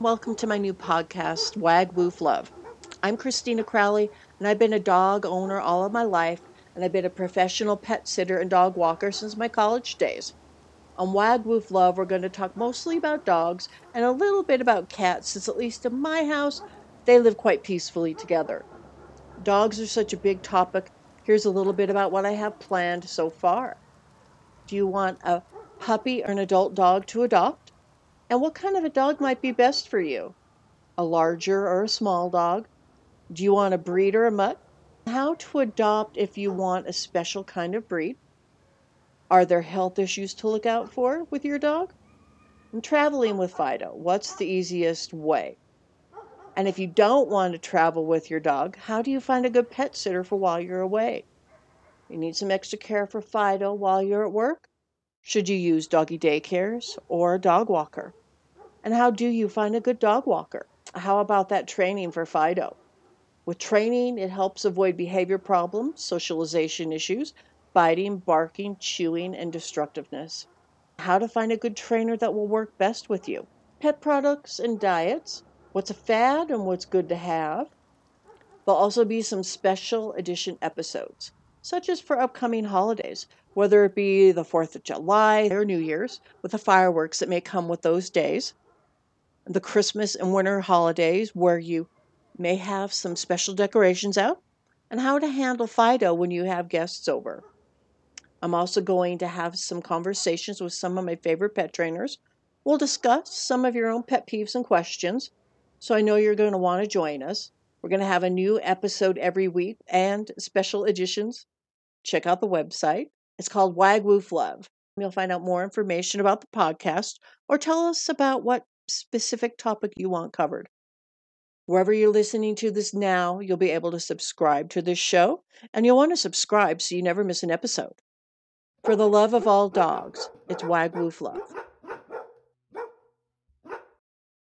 Welcome to my new podcast, Wag Woof Love. I'm Christina Crowley, and I've been a dog owner all of my life, and I've been a professional pet sitter and dog walker since my college days. On Wag Woof Love, we're going to talk mostly about dogs and a little bit about cats, since at least in my house, they live quite peacefully together. Dogs are such a big topic. Here's a little bit about what I have planned so far. Do you want a puppy or an adult dog to adopt? And what kind of a dog might be best for you? A larger or a small dog? Do you want a breed or a mutt? How to adopt if you want a special kind of breed? Are there health issues to look out for with your dog? And traveling with Fido, what's the easiest way? And if you don't want to travel with your dog, how do you find a good pet sitter for while you're away? You need some extra care for Fido while you're at work? Should you use doggy daycares or a dog walker? And how do you find a good dog walker? How about that training for Fido? With training, it helps avoid behavior problems, socialization issues, biting, barking, chewing, and destructiveness. How to find a good trainer that will work best with you. Pet products and diets. What's a fad and what's good to have. There'll also be some special edition episodes, such as for upcoming holidays, whether it be the 4th of July or New Year's, with the fireworks that may come with those days the Christmas and winter holidays where you may have some special decorations out, and how to handle Fido when you have guests over. I'm also going to have some conversations with some of my favorite pet trainers. We'll discuss some of your own pet peeves and questions, so I know you're going to want to join us. We're going to have a new episode every week and special editions. Check out the website. It's called Wag Woof Love. You'll find out more information about the podcast or tell us about what specific topic you want covered. Wherever you're listening to this now, you'll be able to subscribe to this show, and you'll want to subscribe so you never miss an episode. For the love of all dogs, it's Wag Woof Love.